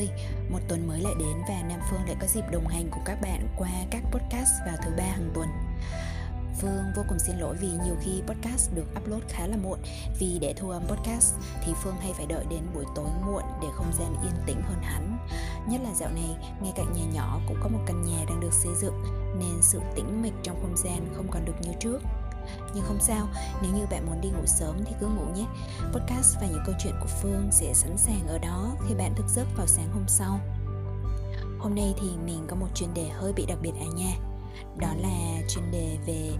Ơi, một tuần mới lại đến và Nam Phương lại có dịp đồng hành cùng các bạn qua các podcast vào thứ ba hàng tuần. Phương vô cùng xin lỗi vì nhiều khi podcast được upload khá là muộn. Vì để thu âm podcast thì Phương hay phải đợi đến buổi tối muộn để không gian yên tĩnh hơn hẳn. Nhất là dạo này, ngay cạnh nhà nhỏ cũng có một căn nhà đang được xây dựng Nên sự tĩnh mịch trong không gian không còn được như trước nhưng không sao, nếu như bạn muốn đi ngủ sớm thì cứ ngủ nhé. Podcast và những câu chuyện của Phương sẽ sẵn sàng ở đó khi bạn thức giấc vào sáng hôm sau. Hôm nay thì mình có một chuyên đề hơi bị đặc biệt à nha. Đó là chuyên đề về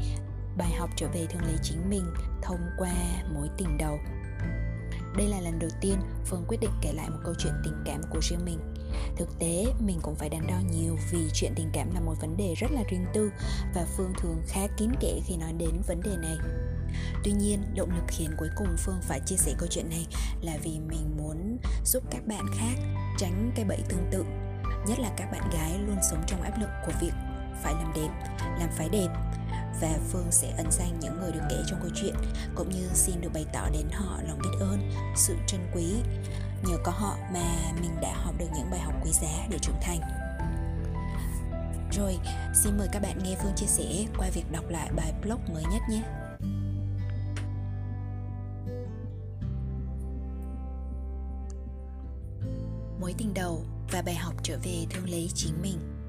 bài học trở về thương lấy chính mình thông qua mối tình đầu. Đây là lần đầu tiên Phương quyết định kể lại một câu chuyện tình cảm của riêng mình Thực tế, mình cũng phải đắn đo nhiều vì chuyện tình cảm là một vấn đề rất là riêng tư và Phương thường khá kín kẽ khi nói đến vấn đề này. Tuy nhiên, động lực khiến cuối cùng Phương phải chia sẻ câu chuyện này là vì mình muốn giúp các bạn khác tránh cái bẫy tương tự. Nhất là các bạn gái luôn sống trong áp lực của việc phải làm đẹp, làm phái đẹp và Phương sẽ ân danh những người được kể trong câu chuyện cũng như xin được bày tỏ đến họ lòng biết ơn, sự trân quý. Nhờ có họ mà mình đã học được những bài học quý giá để trưởng thành. Rồi xin mời các bạn nghe phương chia sẻ qua việc đọc lại bài blog mới nhất nhé. Mối tình đầu và bài học trở về thương lấy chính mình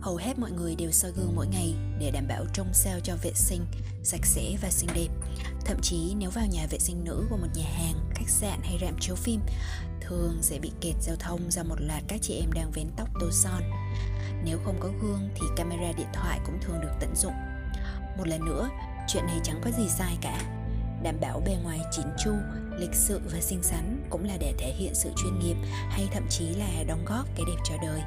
hầu hết mọi người đều soi gương mỗi ngày để đảm bảo trông sao cho vệ sinh, sạch sẽ và xinh đẹp. Thậm chí nếu vào nhà vệ sinh nữ của một nhà hàng, khách sạn hay rạp chiếu phim, thường sẽ bị kẹt giao thông do một loạt các chị em đang vén tóc tô son. Nếu không có gương thì camera điện thoại cũng thường được tận dụng. Một lần nữa, chuyện này chẳng có gì sai cả. Đảm bảo bề ngoài chín chu, lịch sự và xinh xắn cũng là để thể hiện sự chuyên nghiệp hay thậm chí là đóng góp cái đẹp cho đời.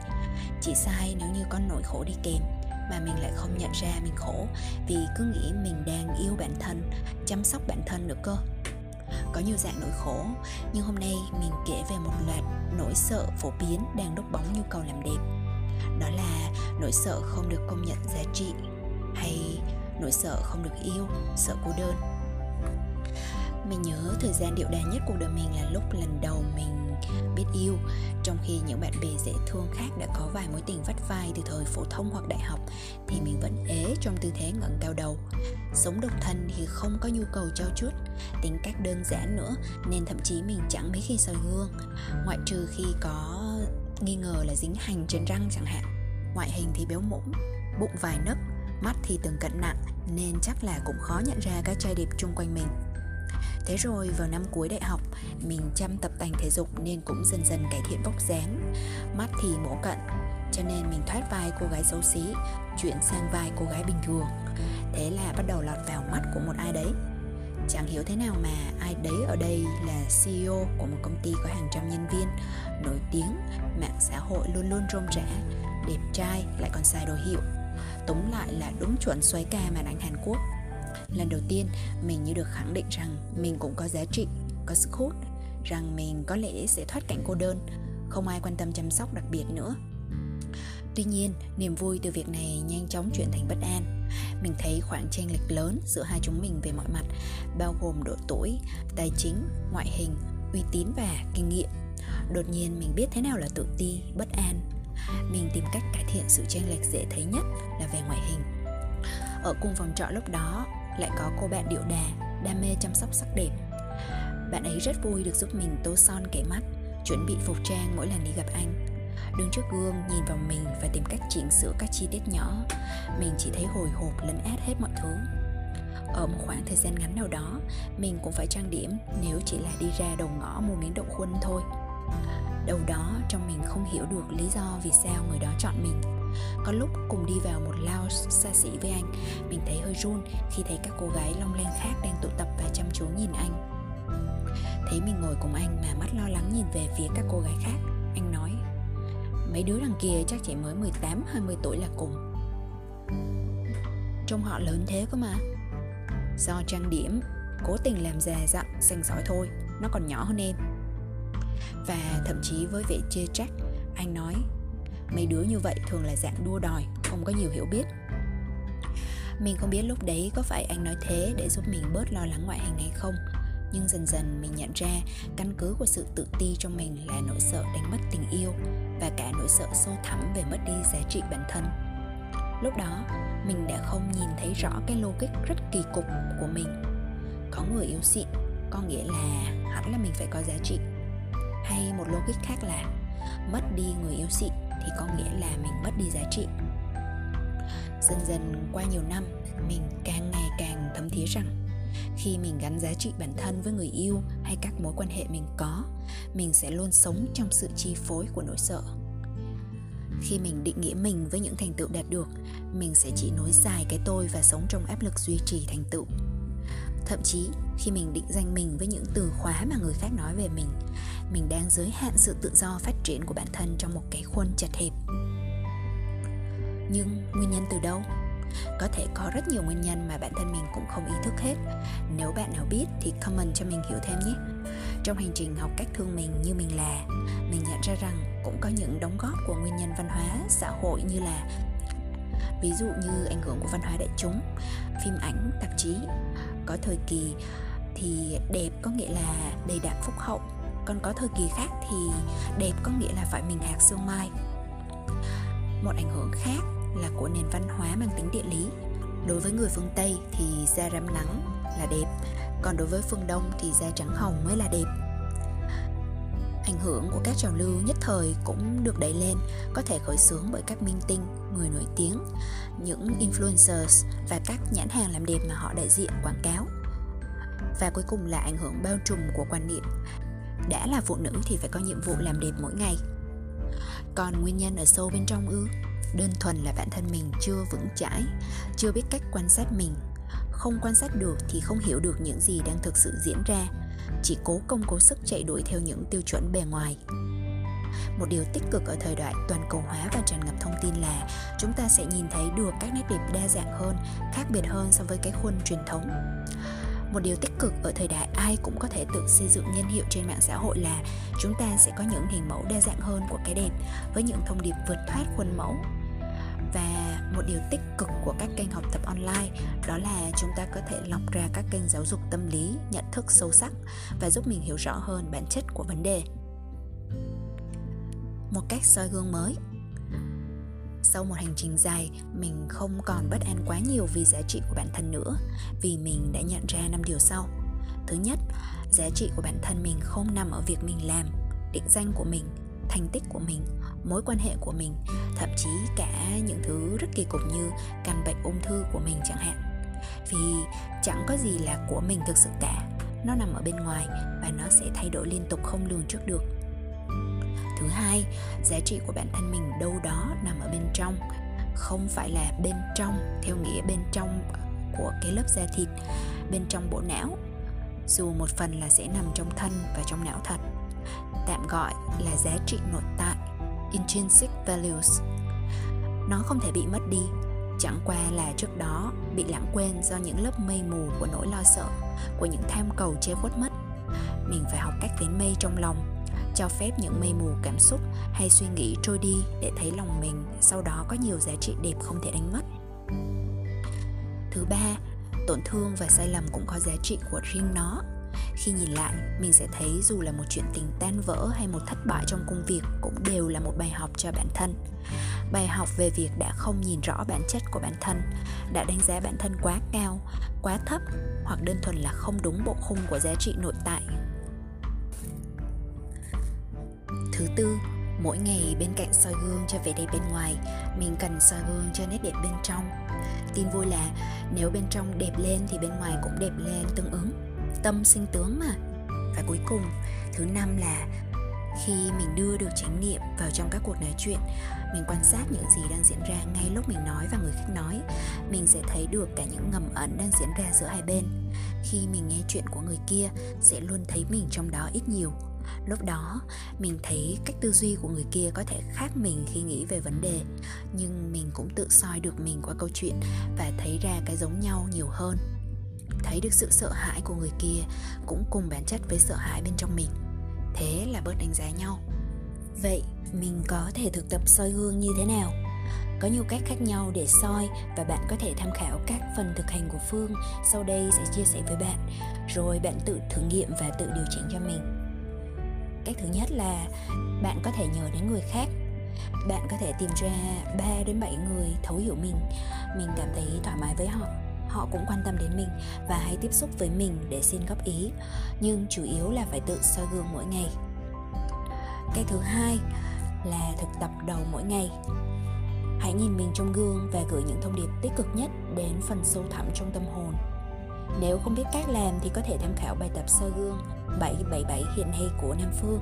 Chỉ sai nếu như có nỗi khổ đi kèm, mà mình lại không nhận ra mình khổ vì cứ nghĩ mình đang yêu bản thân, chăm sóc bản thân được cơ. Có nhiều dạng nỗi khổ, nhưng hôm nay mình kể về một loạt nỗi sợ phổ biến đang đốt bóng nhu cầu làm đẹp. Đó là nỗi sợ không được công nhận giá trị hay nỗi sợ không được yêu, sợ cô đơn mình nhớ thời gian điệu đà nhất cuộc đời mình là lúc lần đầu mình biết yêu. Trong khi những bạn bè dễ thương khác đã có vài mối tình vắt vai từ thời phổ thông hoặc đại học, thì mình vẫn ế trong tư thế ngẩng cao đầu. Sống độc thân thì không có nhu cầu trao chuốt, tính cách đơn giản nữa nên thậm chí mình chẳng mấy khi soi gương, ngoại trừ khi có nghi ngờ là dính hành trên răng chẳng hạn. Ngoại hình thì béo mũng bụng vài nấc, mắt thì từng cận nặng nên chắc là cũng khó nhận ra các trai đẹp chung quanh mình. Thế rồi vào năm cuối đại học, mình chăm tập tành thể dục nên cũng dần dần cải thiện vóc dáng. Mắt thì mổ cận, cho nên mình thoát vai cô gái xấu xí, chuyển sang vai cô gái bình thường. Thế là bắt đầu lọt vào mắt của một ai đấy. Chẳng hiểu thế nào mà ai đấy ở đây là CEO của một công ty có hàng trăm nhân viên, nổi tiếng, mạng xã hội luôn luôn rôm rã, đẹp trai lại còn xài đồ hiệu. Tóm lại là đúng chuẩn xoáy ca màn ảnh Hàn Quốc lần đầu tiên mình như được khẳng định rằng mình cũng có giá trị có sức hút rằng mình có lẽ sẽ thoát cảnh cô đơn không ai quan tâm chăm sóc đặc biệt nữa Tuy nhiên, niềm vui từ việc này nhanh chóng chuyển thành bất an. Mình thấy khoảng chênh lệch lớn giữa hai chúng mình về mọi mặt, bao gồm độ tuổi, tài chính, ngoại hình, uy tín và kinh nghiệm. Đột nhiên mình biết thế nào là tự ti, bất an. Mình tìm cách cải thiện sự chênh lệch dễ thấy nhất là về ngoại hình. Ở cùng phòng trọ lúc đó, lại có cô bạn điệu đà, đam mê chăm sóc sắc đẹp. Bạn ấy rất vui được giúp mình tô son kẻ mắt, chuẩn bị phục trang mỗi lần đi gặp anh. Đứng trước gương, nhìn vào mình và tìm cách chỉnh sửa các chi tiết nhỏ. Mình chỉ thấy hồi hộp, lấn át hết mọi thứ. Ở một khoảng thời gian ngắn nào đó, mình cũng phải trang điểm nếu chỉ là đi ra đầu ngõ mua miếng đậu khuôn thôi. Đầu đó trong mình không hiểu được lý do vì sao người đó chọn mình có lúc cùng đi vào một lounge xa xỉ với anh. Mình thấy hơi run khi thấy các cô gái long lanh khác đang tụ tập và chăm chú nhìn anh. Thấy mình ngồi cùng anh mà mắt lo lắng nhìn về phía các cô gái khác, Anh nói, Mấy đứa đằng kia chắc chỉ mới 18-20 tuổi là cùng. Trông họ lớn thế cơ mà. Do trang điểm, Cố tình làm già dặn xanh sói thôi, Nó còn nhỏ hơn em. Và thậm chí với vẻ chê trách, Anh nói Mấy đứa như vậy thường là dạng đua đòi, Không có nhiều hiểu biết. Mình không biết lúc đấy có phải anh nói thế Để giúp mình bớt lo lắng ngoại hình hay không, nhưng dần dần mình nhận ra căn cứ của sự tự ti trong mình là nỗi sợ đánh mất tình yêu và cả nỗi sợ sâu thẳm về mất đi giá trị bản thân. Lúc đó, mình đã không nhìn thấy rõ cái logic rất kỳ cục của mình. Có người yếu xịn, có nghĩa là hẳn là mình phải có giá trị. Hay một logic khác là, mất đi người yếu xịn thì có nghĩa là mình mất đi giá trị. Dần dần qua nhiều năm, mình càng ngày càng thấm thía rằng khi mình gắn giá trị bản thân với người yêu hay các mối quan hệ mình có, mình sẽ luôn sống trong sự chi phối của nỗi sợ. Khi mình định nghĩa mình với những thành tựu đạt được, mình sẽ chỉ nối dài cái tôi và sống trong áp lực duy trì thành tựu thậm chí, khi mình định danh mình với những từ khóa mà người khác nói về mình mình đang giới hạn sự tự do phát triển của bản thân trong một cái khuôn chật hẹp. Nhưng nguyên nhân từ đâu? Có thể có rất nhiều nguyên nhân mà bản thân mình cũng không ý thức hết. Nếu bạn nào biết thì comment cho mình hiểu thêm nhé. Trong hành trình học cách thương mình như mình là, mình nhận ra rằng cũng có những đóng góp của nguyên nhân văn hóa, xã hội như là, ví dụ như ảnh hưởng của văn hóa đại chúng, phim ảnh, tạp chí có thời kỳ thì đẹp có nghĩa là đầy đặn phúc hậu. Còn có thời kỳ khác thì đẹp có nghĩa là phải mình hạt sương mai. Một ảnh hưởng khác là của nền văn hóa mang tính địa lý. Đối với người phương tây thì da rám nắng là đẹp, còn đối với phương đông thì da trắng hồng mới là đẹp ảnh hưởng của các trào lưu nhất thời cũng được đẩy lên, có thể khởi xướng bởi các minh tinh, người nổi tiếng, những influencers và các nhãn hàng làm đẹp mà họ đại diện, quảng cáo. Và cuối cùng là ảnh hưởng bao trùm của quan niệm. Đã là phụ nữ thì phải có nhiệm vụ làm đẹp mỗi ngày. Còn nguyên nhân ở sâu bên trong ư? Đơn thuần là bản thân mình chưa vững chãi, chưa biết cách quan sát mình. Không quan sát được thì không hiểu được những gì đang thực sự diễn ra chỉ cố công cố sức chạy đuổi theo những tiêu chuẩn bề ngoài. Một điều tích cực ở thời đại toàn cầu hóa và tràn ngập thông tin là chúng ta sẽ nhìn thấy được các nét đẹp đa dạng hơn, khác biệt hơn so với cái khuôn truyền thống. Một điều tích cực ở thời đại ai cũng có thể tự xây dựng nhân hiệu trên mạng xã hội là chúng ta sẽ có những hình mẫu đa dạng hơn của cái đẹp với những thông điệp vượt thoát khuôn mẫu và một điều tích cực của các kênh học tập online đó là chúng ta có thể lọc ra các kênh giáo dục tâm lý, nhận thức sâu sắc và giúp mình hiểu rõ hơn bản chất của vấn đề. Một cách soi gương mới. Sau một hành trình dài, mình không còn bất an quá nhiều vì giá trị của bản thân nữa, vì mình đã nhận ra năm điều sau. Thứ nhất, giá trị của bản thân mình không nằm ở việc mình làm, định danh của mình, thành tích của mình mối quan hệ của mình, thậm chí cả những thứ rất kỳ cục như căn bệnh ung thư của mình chẳng hạn. Vì chẳng có gì là của mình thực sự cả, nó nằm ở bên ngoài và nó sẽ thay đổi liên tục không lường trước được. Thứ hai, giá trị của bản thân mình đâu đó nằm ở bên trong, không phải là bên trong, theo nghĩa bên trong của cái lớp da thịt, bên trong bộ não, dù một phần là sẽ nằm trong thân và trong não thật. Tạm gọi là giá trị nội tại intrinsic values. Nó không thể bị mất đi, chẳng qua là trước đó bị lãng quên do những lớp mây mù của nỗi lo sợ, của những tham cầu che khuất mất. Mình phải học cách vén mây trong lòng, cho phép những mây mù cảm xúc hay suy nghĩ trôi đi để thấy lòng mình sau đó có nhiều giá trị đẹp không thể đánh mất. Thứ ba, tổn thương và sai lầm cũng có giá trị của riêng nó khi nhìn lại, mình sẽ thấy dù là một chuyện tình tan vỡ hay một thất bại trong công việc cũng đều là một bài học cho bản thân. Bài học về việc đã không nhìn rõ bản chất của bản thân, đã đánh giá bản thân quá cao, quá thấp hoặc đơn thuần là không đúng bộ khung của giá trị nội tại. Thứ tư, mỗi ngày bên cạnh soi gương cho vẻ đẹp bên ngoài, mình cần soi gương cho nét đẹp bên trong. Tin vui là nếu bên trong đẹp lên thì bên ngoài cũng đẹp lên tương ứng tâm sinh tướng mà. Và cuối cùng, thứ năm là khi mình đưa được chánh niệm vào trong các cuộc nói chuyện, mình quan sát những gì đang diễn ra ngay lúc mình nói và người khác nói, mình sẽ thấy được cả những ngầm ẩn đang diễn ra giữa hai bên. Khi mình nghe chuyện của người kia, sẽ luôn thấy mình trong đó ít nhiều. Lúc đó, mình thấy cách tư duy của người kia có thể khác mình khi nghĩ về vấn đề, nhưng mình cũng tự soi được mình qua câu chuyện và thấy ra cái giống nhau nhiều hơn thấy được sự sợ hãi của người kia, cũng cùng bản chất với sợ hãi bên trong mình. Thế là bớt đánh giá nhau. Vậy mình có thể thực tập soi gương như thế nào? Có nhiều cách khác nhau để soi và bạn có thể tham khảo các phần thực hành của phương. Sau đây sẽ chia sẻ với bạn, rồi bạn tự thử nghiệm và tự điều chỉnh cho mình. Cách thứ nhất là bạn có thể nhờ đến người khác. Bạn có thể tìm ra 3 đến 7 người thấu hiểu mình. Mình cảm thấy thoải mái với họ họ cũng quan tâm đến mình và hay tiếp xúc với mình để xin góp ý. Nhưng chủ yếu là phải tự soi gương mỗi ngày. Cái thứ hai là thực tập đầu mỗi ngày. Hãy nhìn mình trong gương và gửi những thông điệp tích cực nhất đến phần sâu thẳm trong tâm hồn. Nếu không biết cách làm thì có thể tham khảo bài tập soi gương 777 hiện hay của Nam Phương.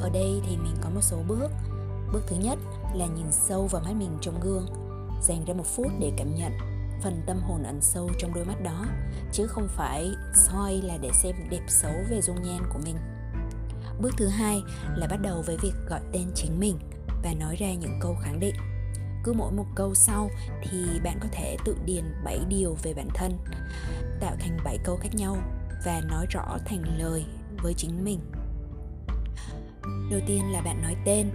Ở đây thì mình có một số bước. Bước thứ nhất là nhìn sâu vào mắt mình trong gương, dành ra một phút để cảm nhận phần tâm hồn ẩn sâu trong đôi mắt đó, chứ không phải soi là để xem đẹp xấu về dung nhan của mình. Bước thứ hai là bắt đầu với việc gọi tên chính mình và nói ra những câu khẳng định. Cứ mỗi một câu sau thì bạn có thể tự điền 7 điều về bản thân, tạo thành 7 câu khác nhau và nói rõ thành lời với chính mình đầu tiên là bạn nói tên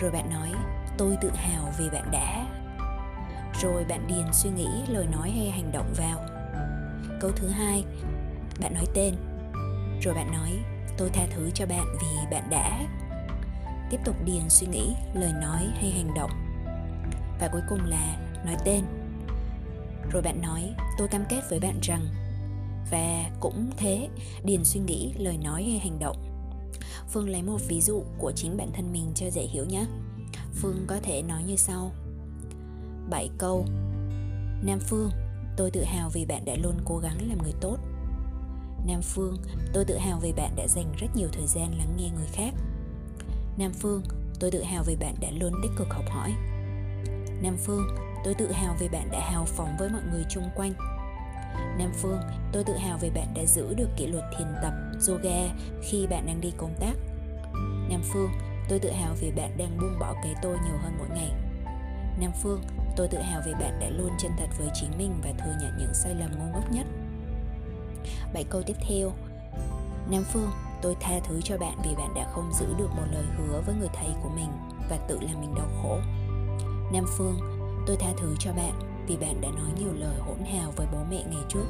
rồi bạn nói tôi tự hào vì bạn đã rồi bạn điền suy nghĩ, lời nói hay hành động vào. Câu thứ hai, bạn nói tên. Rồi bạn nói, tôi tha thứ cho bạn vì bạn đã. Tiếp tục điền suy nghĩ, lời nói hay hành động. Và cuối cùng là nói tên. Rồi bạn nói, tôi cam kết với bạn rằng và cũng thế, điền suy nghĩ, lời nói hay hành động. Phương lấy một ví dụ của chính bản thân mình cho dễ hiểu nhé phương có thể nói như sau. 7 câu Nam Phương, tôi tự hào vì bạn đã luôn cố gắng làm người tốt. Nam Phương, tôi tự hào vì bạn đã dành rất nhiều thời gian lắng nghe người khác. Nam Phương, tôi tự hào vì bạn đã luôn tích cực học hỏi. Nam Phương, tôi tự hào vì bạn đã hào phóng với mọi người chung quanh Nam Phương, tôi tự hào vì bạn đã giữ được kỷ luật thiền tập, yoga khi bạn đang đi công tác. Nam Phương, tôi tự hào vì bạn đang buông bỏ cái tôi nhiều hơn mỗi ngày. Nam Phương, tôi tự hào vì bạn đã luôn chân thật với chính mình và thừa nhận những sai lầm ngu ngốc nhất. 7 câu tiếp theo Nam Phương, tôi tha thứ cho bạn vì bạn đã không giữ được một lời hứa với người thầy của mình và tự làm mình đau khổ. Nam Phương, tôi tha thứ cho bạn vì bạn đã nói nhiều lời hỗn hào với bố mẹ ngày trước.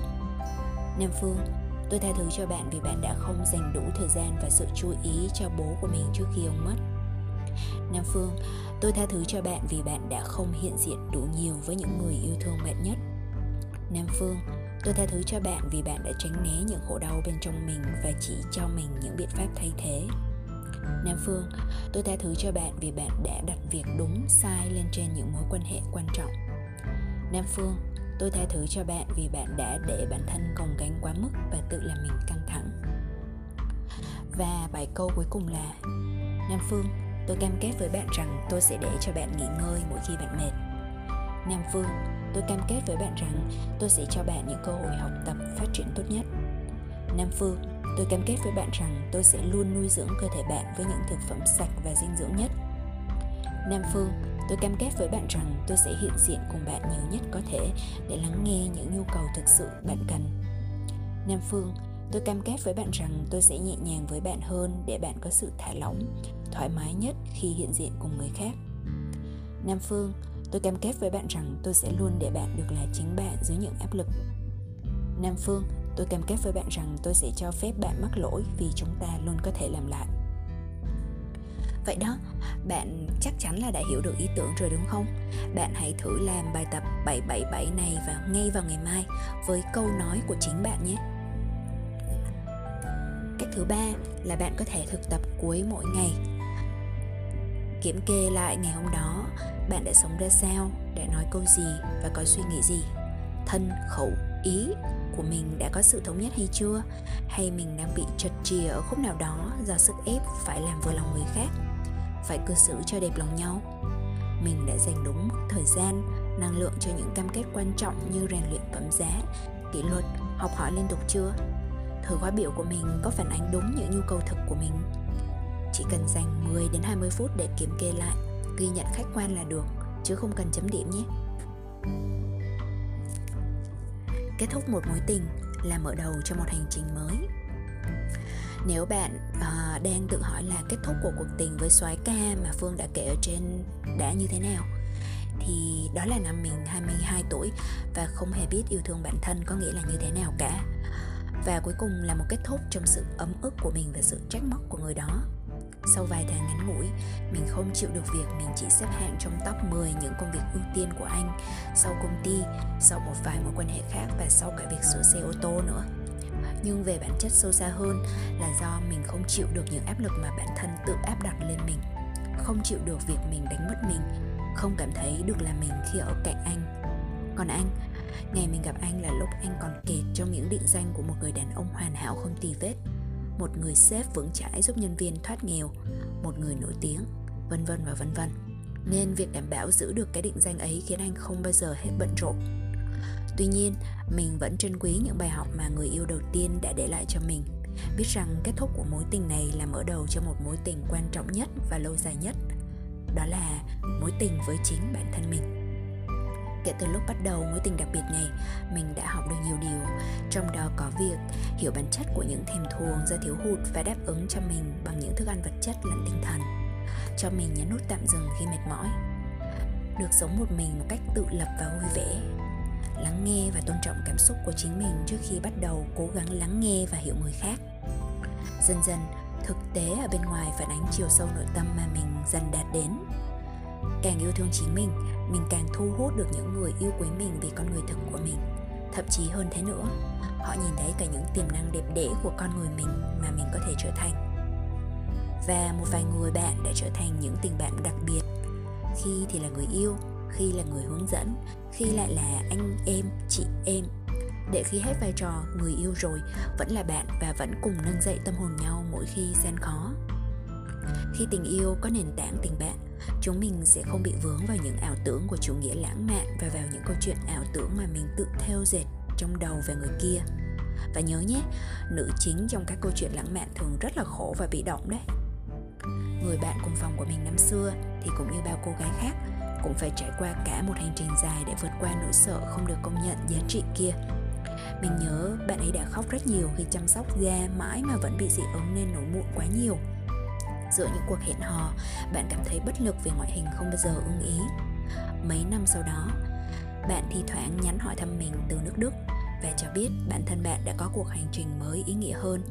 Nam Phương, tôi tha thứ cho bạn vì bạn đã không dành đủ thời gian và sự chú ý cho bố của mình trước khi ông mất. Nam Phương, tôi tha thứ cho bạn vì bạn đã không hiện diện đủ nhiều với những người yêu thương bạn nhất. Nam Phương, tôi tha thứ cho bạn vì bạn đã tránh né những khổ đau bên trong mình và chỉ cho mình những biện pháp thay thế. Nam Phương, tôi tha thứ cho bạn vì bạn đã đặt việc đúng sai lên trên những mối quan hệ quan trọng. Nam Phương, tôi tha thứ cho bạn vì bạn đã để bản thân còng gánh quá mức và tự làm mình căng thẳng. Và bài câu cuối cùng là Nam Phương, tôi cam kết với bạn rằng tôi sẽ để cho bạn nghỉ ngơi mỗi khi bạn mệt. Nam Phương, tôi cam kết với bạn rằng tôi sẽ cho bạn những cơ hội học tập phát triển tốt nhất. Nam Phương, tôi cam kết với bạn rằng tôi sẽ luôn nuôi dưỡng cơ thể bạn với những thực phẩm sạch và dinh dưỡng nhất. Nam Phương, Tôi cam kết với bạn rằng tôi sẽ hiện diện cùng bạn nhiều nhất có thể để lắng nghe những nhu cầu thực sự bạn cần. Nam Phương, tôi cam kết với bạn rằng tôi sẽ nhẹ nhàng với bạn hơn để bạn có sự thả lỏng, thoải mái nhất khi hiện diện cùng người khác. Nam Phương, tôi cam kết với bạn rằng tôi sẽ luôn để bạn được là chính bạn dưới những áp lực. Nam Phương, tôi cam kết với bạn rằng tôi sẽ cho phép bạn mắc lỗi vì chúng ta luôn có thể làm lại. Vậy đó, bạn chắc chắn là đã hiểu được ý tưởng rồi đúng không? Bạn hãy thử làm bài tập 777 này vào ngay vào ngày mai với câu nói của chính bạn nhé. Thứ ba là bạn có thể thực tập cuối mỗi ngày. Kiểm kê lại ngày hôm đó, bạn đã sống ra sao, đã nói câu gì và có suy nghĩ gì. Thân, khẩu, ý của mình đã có sự thống nhất hay chưa? Hay mình đang bị chật chìa ở khúc nào đó do sức ép phải làm vừa lòng người khác? phải cư xử cho đẹp lòng nhau mình đã dành đúng thời gian năng lượng cho những cam kết quan trọng như rèn luyện phẩm giá kỷ luật học hỏi liên tục chưa thử khóa biểu của mình có phản ánh đúng những nhu cầu thực của mình. Chỉ cần dành 10 đến 20 phút để kiểm kê lại ghi nhận khách quan là được chứ không cần chấm điểm nhé. Kết thúc một mối tình là mở đầu cho một hành trình mới. Nếu bạn uh, đang tự hỏi là kết thúc của cuộc tình với soái ca mà Phương đã kể ở trên đã như thế nào thì đó là năm mình 22 tuổi và không hề biết yêu thương bản thân có nghĩa là như thế nào cả. Và cuối cùng là một kết thúc trong sự ấm ức của mình và sự trách móc của người đó. Sau vài tháng ngắn ngủi, mình không chịu được việc mình chỉ xếp hạng trong top 10 những công việc ưu tiên của anh sau công ty, sau một vài mối quan hệ khác và sau cả việc sửa xe ô tô nữa. Nhưng về bản chất sâu xa hơn là do mình không chịu được những áp lực mà bản thân tự áp đặt lên mình. Không chịu được việc mình đánh mất mình không cảm thấy được là mình khi ở cạnh anh. Còn anh ngày mình gặp anh là lúc anh còn kẹt trong những định danh của một người đàn ông hoàn hảo không tì vết. Một người sếp vững chãi giúp nhân viên thoát nghèo. Một người nổi tiếng, vân vân và vân vân. Nên việc đảm bảo giữ được cái định danh ấy khiến anh không bao giờ hết bận rộn. Tuy nhiên, mình vẫn trân quý những bài học mà người yêu đầu tiên đã để lại cho mình. Biết rằng kết thúc của mối tình này là mở đầu cho một mối tình quan trọng nhất và lâu dài nhất. Đó là mối tình với chính bản thân mình kể từ lúc bắt đầu mối tình đặc biệt này, mình đã học được nhiều điều. Trong đó có việc hiểu bản chất của những thèm thuồng do thiếu hụt và đáp ứng cho mình bằng những thức ăn vật chất lẫn tinh thần, cho mình nhấn nút tạm dừng khi mệt mỏi, được sống một mình một cách tự lập và vui vẻ, lắng nghe và tôn trọng cảm xúc của chính mình trước khi bắt đầu cố gắng lắng nghe và hiểu người khác. Dần dần, thực tế ở bên ngoài phản ánh chiều sâu nội tâm mà mình dần đạt đến càng yêu thương chính mình mình càng thu hút được những người yêu quý mình vì con người thực của mình. Thậm chí hơn thế nữa, họ nhìn thấy cả những tiềm năng đẹp đẽ của con người mình mà mình có thể trở thành. Và một vài người bạn đã trở thành những tình bạn đặc biệt. Khi thì là người yêu, khi là người hướng dẫn, khi lại là anh em, chị em. Để khi hết vai trò người yêu rồi, vẫn là bạn và vẫn cùng nâng dậy tâm hồn nhau mỗi khi gian khó. Khi tình yêu có nền tảng tình bạn chúng mình sẽ không bị vướng vào những ảo tưởng của chủ nghĩa lãng mạn và vào những câu chuyện ảo tưởng mà mình tự theo dệt trong đầu về người kia. Và nhớ nhé, nữ chính trong các câu chuyện lãng mạn thường rất là khổ và bị động đấy. Người bạn cùng phòng của mình năm xưa thì cũng như bao cô gái khác cũng phải trải qua cả một hành trình dài để vượt qua nỗi sợ không được công nhận giá trị kia. Mình nhớ bạn ấy đã khóc rất nhiều khi chăm sóc da mãi mà vẫn bị dị ứng nên nổi mụn quá nhiều giữa những cuộc hẹn hò, bạn cảm thấy bất lực vì ngoại hình không bao giờ ưng ý. Mấy năm sau đó, bạn thi thoảng nhắn hỏi thăm mình từ nước đức và cho biết bản thân bạn đã có cuộc hành trình mới ý nghĩa hơn,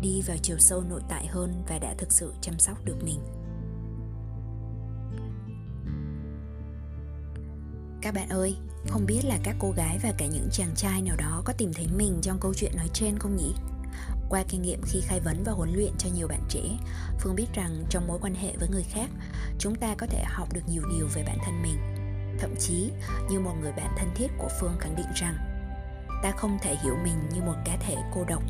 đi vào chiều sâu nội tại hơn và đã thực sự chăm sóc được mình. Các bạn ơi, không biết là các cô gái và cả những chàng trai nào đó có tìm thấy mình trong câu chuyện nói trên không nhỉ? Qua kinh nghiệm khi khai vấn và huấn luyện cho nhiều bạn trẻ phương biết rằng trong mối quan hệ với người khác chúng ta có thể học được nhiều điều về bản thân mình thậm chí như một người bạn thân thiết của phương khẳng định rằng ta không thể hiểu mình như một cá thể cô độc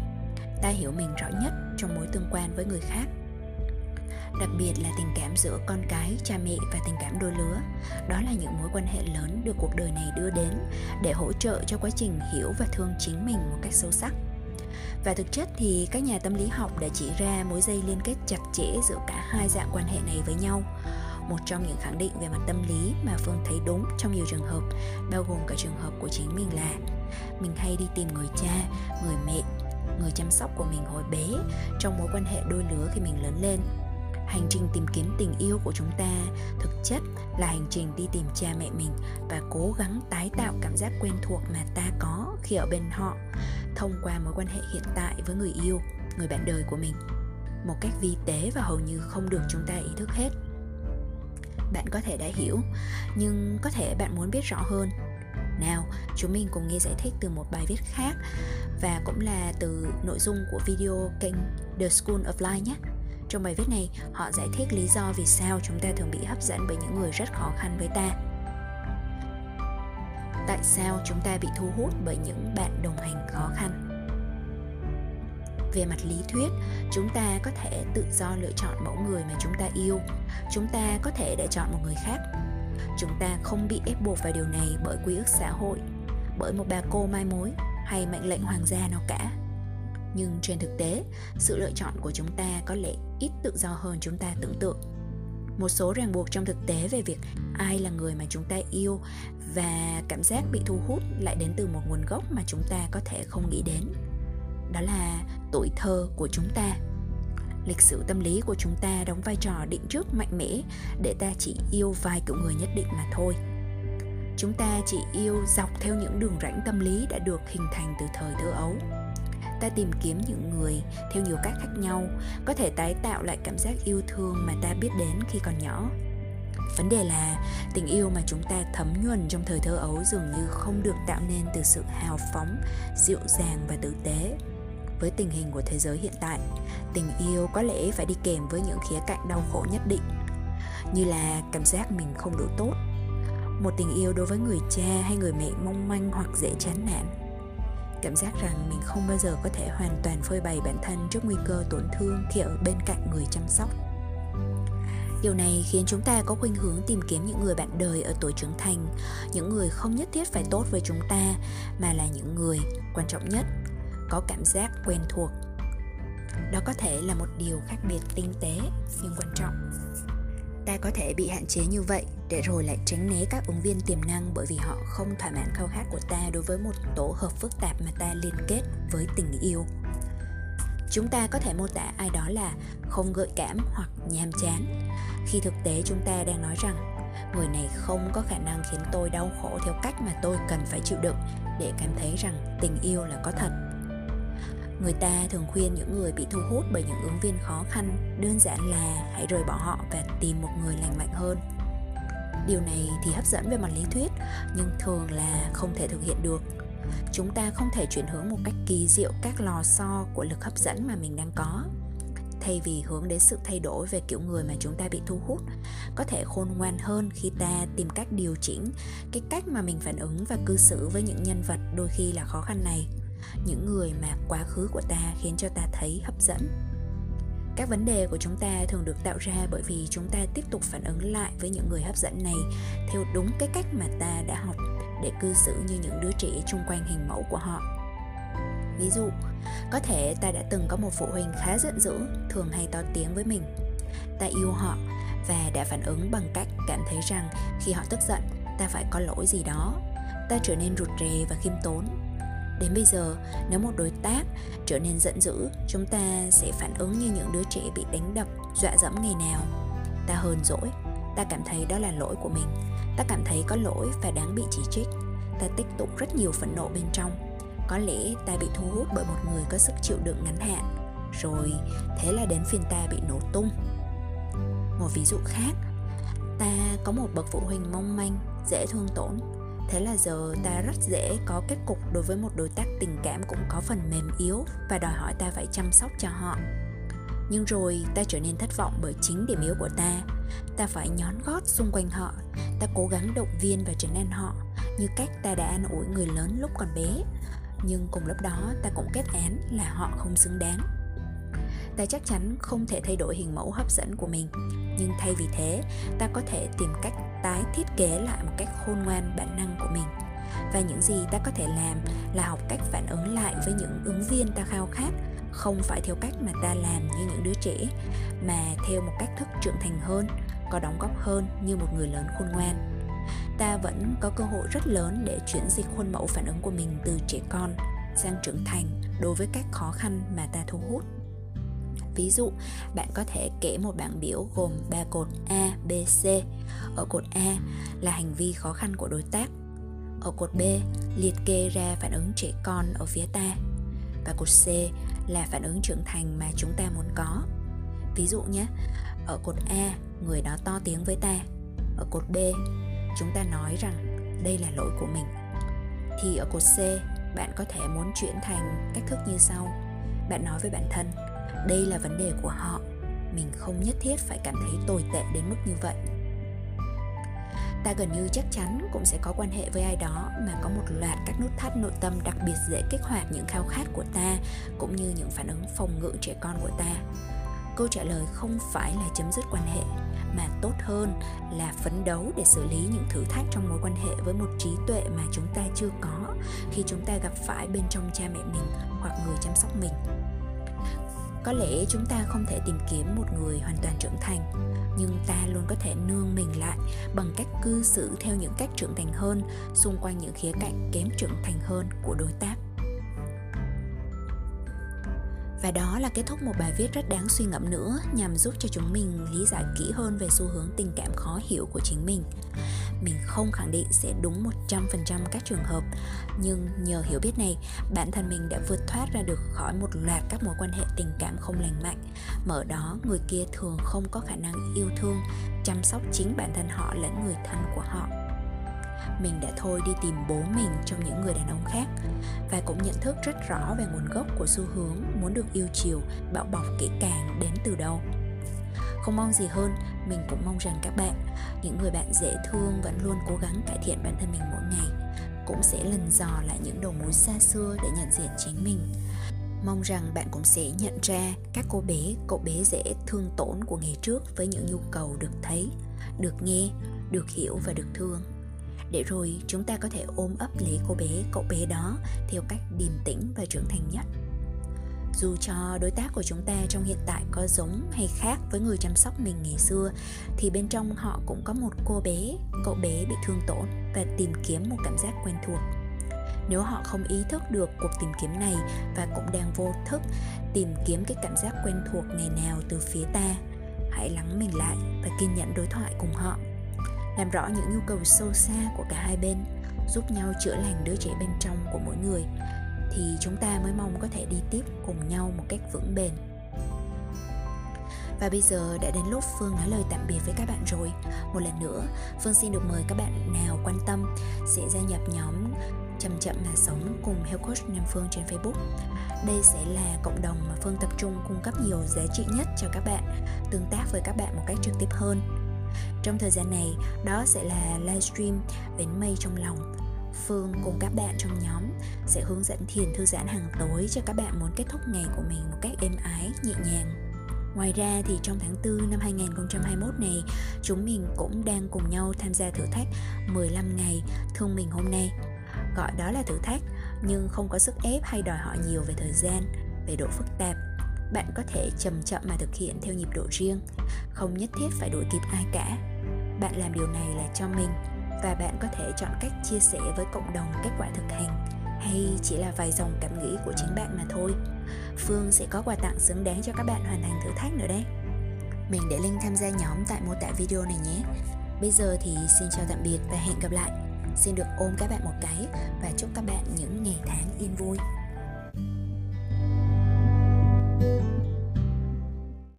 ta hiểu mình rõ nhất trong mối tương quan với người khác đặc biệt là tình cảm giữa con cái, cha mẹ và tình cảm đôi lứa. Đó là những mối quan hệ lớn được cuộc đời này đưa đến để hỗ trợ cho quá trình hiểu và thương chính mình một cách sâu sắc. Và thực chất thì các nhà tâm lý học đã chỉ ra mối dây liên kết chặt chẽ giữa cả hai dạng quan hệ này với nhau. Một trong những khẳng định về mặt tâm lý mà Phương thấy đúng trong nhiều trường hợp, bao gồm cả trường hợp của chính mình là mình hay đi tìm người cha, người mẹ, người chăm sóc của mình hồi bé trong mối quan hệ đôi lứa khi mình lớn lên hành trình tìm kiếm tình yêu của chúng ta. Thực chất là hành trình đi tìm cha mẹ mình và cố gắng tái tạo cảm giác quen thuộc mà ta có khi ở bên họ, thông qua mối quan hệ hiện tại với người yêu, người bạn đời của mình. Một cách vi tế và hầu như không được chúng ta ý thức hết. Bạn có thể đã hiểu, nhưng có thể bạn muốn biết rõ hơn. Nào, chúng mình cùng nghe giải thích từ một bài viết khác và cũng là từ nội dung của video kênh The School of Life nhé trong bài viết này, họ giải thích lý do vì sao chúng ta thường bị hấp dẫn bởi những người rất khó khăn với ta. Tại sao chúng ta bị thu hút bởi những bạn đồng hành khó khăn? Về mặt lý thuyết, chúng ta có thể tự do lựa chọn mẫu người mà chúng ta yêu. Chúng ta có thể để chọn một người khác. Chúng ta không bị ép buộc vào điều này bởi quy ước xã hội, bởi một bà cô mai mối hay mệnh lệnh hoàng gia nào cả nhưng trên thực tế, sự lựa chọn của chúng ta có lẽ ít tự do hơn chúng ta tưởng tượng. Một số ràng buộc trong thực tế về việc ai là người mà chúng ta yêu và cảm giác bị thu hút lại đến từ một nguồn gốc mà chúng ta có thể không nghĩ đến. Đó là tuổi thơ của chúng ta. Lịch sử tâm lý của chúng ta đóng vai trò định trước mạnh mẽ để ta chỉ yêu vài kiểu người nhất định mà thôi. Chúng ta chỉ yêu dọc theo những đường rãnh tâm lý đã được hình thành từ thời thơ ấu ta tìm kiếm những người theo nhiều cách khác nhau, có thể tái tạo lại cảm giác yêu thương mà ta biết đến khi còn nhỏ. Vấn đề là, tình yêu mà chúng ta thấm nhuần trong thời thơ ấu dường như không được tạo nên từ sự hào phóng, dịu dàng và tử tế. Với tình hình của thế giới hiện tại, tình yêu có lẽ phải đi kèm với những khía cạnh đau khổ nhất định, như là cảm giác mình không đủ tốt. Một tình yêu đối với người cha hay người mẹ mong manh hoặc dễ chán nản cảm giác rằng mình không bao giờ có thể hoàn toàn phơi bày bản thân trước nguy cơ tổn thương khi ở bên cạnh người chăm sóc. Điều này khiến chúng ta có khuynh hướng tìm kiếm những người bạn đời ở tuổi trưởng thành, những người không nhất thiết phải tốt với chúng ta, mà là những người quan trọng nhất, có cảm giác quen thuộc. Đó có thể là một điều khác biệt tinh tế, nhưng quan trọng ta có thể bị hạn chế như vậy, để rồi lại tránh né các ứng viên tiềm năng bởi vì họ không thỏa mãn khao khát của ta đối với một tổ hợp phức tạp mà ta liên kết với tình yêu. Chúng ta có thể mô tả ai đó là không gợi cảm hoặc nhàm chán. Khi thực tế chúng ta đang nói rằng, người này không có khả năng khiến tôi đau khổ theo cách mà tôi cần phải chịu đựng để cảm thấy rằng tình yêu là có thật người ta thường khuyên những người bị thu hút bởi những ứng viên khó khăn, đơn giản là hãy rời bỏ họ và tìm một người lành mạnh hơn. Điều này thì hấp dẫn về mặt lý thuyết, nhưng thường là không thể thực hiện được. Chúng ta không thể chuyển hướng một cách kỳ diệu các lò xo của lực hấp dẫn mà mình đang có. Thay vì hướng đến sự thay đổi về kiểu người mà chúng ta bị thu hút, có thể khôn ngoan hơn khi ta tìm cách điều chỉnh cái cách mà mình phản ứng và cư xử với những nhân vật đôi khi là khó khăn này những người mà quá khứ của ta khiến cho ta thấy hấp dẫn. Các vấn đề của chúng ta thường được tạo ra bởi vì chúng ta tiếp tục phản ứng lại với những người hấp dẫn này theo đúng cái cách mà ta đã học để cư xử như những đứa trẻ chung quanh hình mẫu của họ. Ví dụ, có thể ta đã từng có một phụ huynh khá giận dữ, thường hay to tiếng với mình. Ta yêu họ và đã phản ứng bằng cách cảm thấy rằng khi họ tức giận, ta phải có lỗi gì đó. Ta trở nên rụt rè và khiêm tốn. Đến bây giờ, nếu một đối tác trở nên giận dữ, chúng ta sẽ phản ứng như những đứa trẻ bị đánh đập, dọa dẫm ngày nào. Ta hờn dỗi, ta cảm thấy đó là lỗi của mình. Ta cảm thấy có lỗi và đáng bị chỉ trích. Ta tích tụ rất nhiều phẫn nộ bên trong. Có lẽ ta bị thu hút bởi một người có sức chịu đựng ngắn hạn. Rồi, thế là đến phiên ta bị nổ tung. Một ví dụ khác, ta có một bậc phụ huynh mong manh, dễ thương tổn thế là giờ ta rất dễ có kết cục đối với một đối tác tình cảm cũng có phần mềm yếu và đòi hỏi ta phải chăm sóc cho họ. Nhưng rồi ta trở nên thất vọng bởi chính điểm yếu của ta. Ta phải nhón gót xung quanh họ. Ta cố gắng động viên và trấn an họ như cách ta đã an ủi người lớn lúc còn bé. Nhưng cùng lúc đó, ta cũng kết án là họ không xứng đáng. Ta chắc chắn không thể thay đổi hình mẫu hấp dẫn của mình. Nhưng thay vì thế, ta có thể tìm cách tái thiết kế lại một cách khôn ngoan bản năng của mình. Và những gì ta có thể làm là học cách phản ứng lại với những ứng viên ta khao khát, không phải theo cách mà ta làm như những đứa trẻ, mà theo một cách thức trưởng thành hơn, có đóng góp hơn như một người lớn khôn ngoan. Ta vẫn có cơ hội rất lớn để chuyển dịch khuôn mẫu phản ứng của mình từ trẻ con sang trưởng thành đối với các khó khăn mà ta thu hút. Ví dụ, bạn có thể kể một bảng biểu gồm 3 cột A, B, C. Ở cột A là hành vi khó khăn của đối tác. Ở cột B, liệt kê ra phản ứng trẻ con ở phía ta. Và cột C là phản ứng trưởng thành mà chúng ta muốn có. Ví dụ nhé, ở cột A, người đó to tiếng với ta. Ở cột B, chúng ta nói rằng đây là lỗi của mình. Thì ở cột C, bạn có thể muốn chuyển thành cách thức như sau. Bạn nói với bản thân, đây là vấn đề của họ. Mình không nhất thiết phải cảm thấy tồi tệ đến mức như vậy. Ta gần như chắc chắn cũng sẽ có quan hệ với ai đó mà có một loạt các nút thắt nội tâm đặc biệt dễ kích hoạt những khao khát của ta, cũng như những phản ứng phòng ngự trẻ con của ta. Câu trả lời không phải là chấm dứt quan hệ, mà tốt hơn là phấn đấu để xử lý những thử thách trong mối quan hệ với một trí tuệ mà chúng ta chưa có khi chúng ta gặp phải bên trong cha mẹ mình hoặc người chăm sóc mình có lẽ chúng ta không thể tìm kiếm một người hoàn toàn trưởng thành, nhưng ta luôn có thể nương mình lại bằng cách cư xử theo những cách trưởng thành hơn, xung quanh những khía cạnh kém trưởng thành hơn của đối tác và đó là kết thúc một bài viết rất đáng suy ngẫm nữa, nhằm giúp cho chúng mình lý giải kỹ hơn về xu hướng tình cảm khó hiểu của chính mình. Mình không khẳng định sẽ đúng 100% các trường hợp, nhưng nhờ hiểu biết này, bản thân mình đã vượt thoát ra được khỏi một loạt các mối quan hệ tình cảm không lành mạnh, mà ở đó người kia thường không có khả năng yêu thương, chăm sóc chính bản thân họ lẫn người thân của họ. Mình đã thôi đi tìm bố mình trong những người đàn ông khác và cũng nhận thức rất rõ về nguồn gốc của xu hướng muốn được yêu chiều bảo bọc kỹ càng đến từ đâu không mong gì hơn, mình cũng mong rằng các bạn, những người bạn dễ thương vẫn luôn cố gắng cải thiện bản thân mình mỗi ngày, cũng sẽ lần dò lại những đầu mối xa xưa để nhận diện chính mình. Mong rằng bạn cũng sẽ nhận ra các cô bé, cậu bé dễ thương tổn của ngày trước với những nhu cầu được thấy, được nghe, được hiểu và được thương. Để rồi chúng ta có thể ôm ấp lấy cô bé, cậu bé đó theo cách điềm tĩnh và trưởng thành nhất dù cho đối tác của chúng ta trong hiện tại có giống hay khác với người chăm sóc mình ngày xưa, thì bên trong họ cũng có một cô bé, cậu bé bị thương tổn và tìm kiếm một cảm giác quen thuộc. Nếu họ không ý thức được cuộc tìm kiếm này và cũng đang vô thức tìm kiếm cái cảm giác quen thuộc ngày nào từ phía ta, hãy lắng mình lại và kiên nhẫn đối thoại cùng họ. Làm rõ những nhu cầu sâu xa của cả hai bên, giúp nhau chữa lành đứa trẻ bên trong của mỗi người thì chúng ta mới mong có thể đi tiếp cùng nhau một cách vững bền. Và bây giờ đã đến lúc Phương nói lời tạm biệt với các bạn rồi. Một lần nữa, Phương xin được mời các bạn nào quan tâm sẽ gia nhập nhóm Chậm chậm mà sống cùng Health Coach Nam Phương trên Facebook. Đây sẽ là cộng đồng mà Phương tập trung cung cấp nhiều giá trị nhất cho các bạn Tương tác với các bạn một cách trực tiếp hơn. Trong thời gian này, đó sẽ là livestream vén mây trong lòng. Phương cùng các bạn trong nhóm sẽ hướng dẫn thiền thư giãn hàng tối cho các bạn muốn kết thúc ngày của mình một cách êm ái, nhẹ nhàng. Ngoài ra thì trong tháng 4 năm 2021 này, chúng mình cũng đang cùng nhau tham gia thử thách 15 ngày thương mình hôm nay. Gọi đó là thử thách nhưng không có sức ép hay đòi hỏi nhiều về thời gian, về độ phức tạp bạn có thể chậm chậm mà thực hiện theo nhịp độ riêng không nhất thiết phải đuổi kịp ai cả bạn làm điều này là cho mình và bạn có thể chọn cách chia sẻ với cộng đồng kết quả thực hành, hay chỉ là vài dòng cảm nghĩ của chính bạn mà thôi. Phương sẽ có quà tặng xứng đáng cho các bạn hoàn thành thử thách nữa đấy. Mình để link tham gia nhóm tại mô tả video này nhé. Bây giờ thì xin chào tạm biệt và hẹn gặp lại. Xin được ôm các bạn một cái và chúc các bạn những ngày tháng yên vui.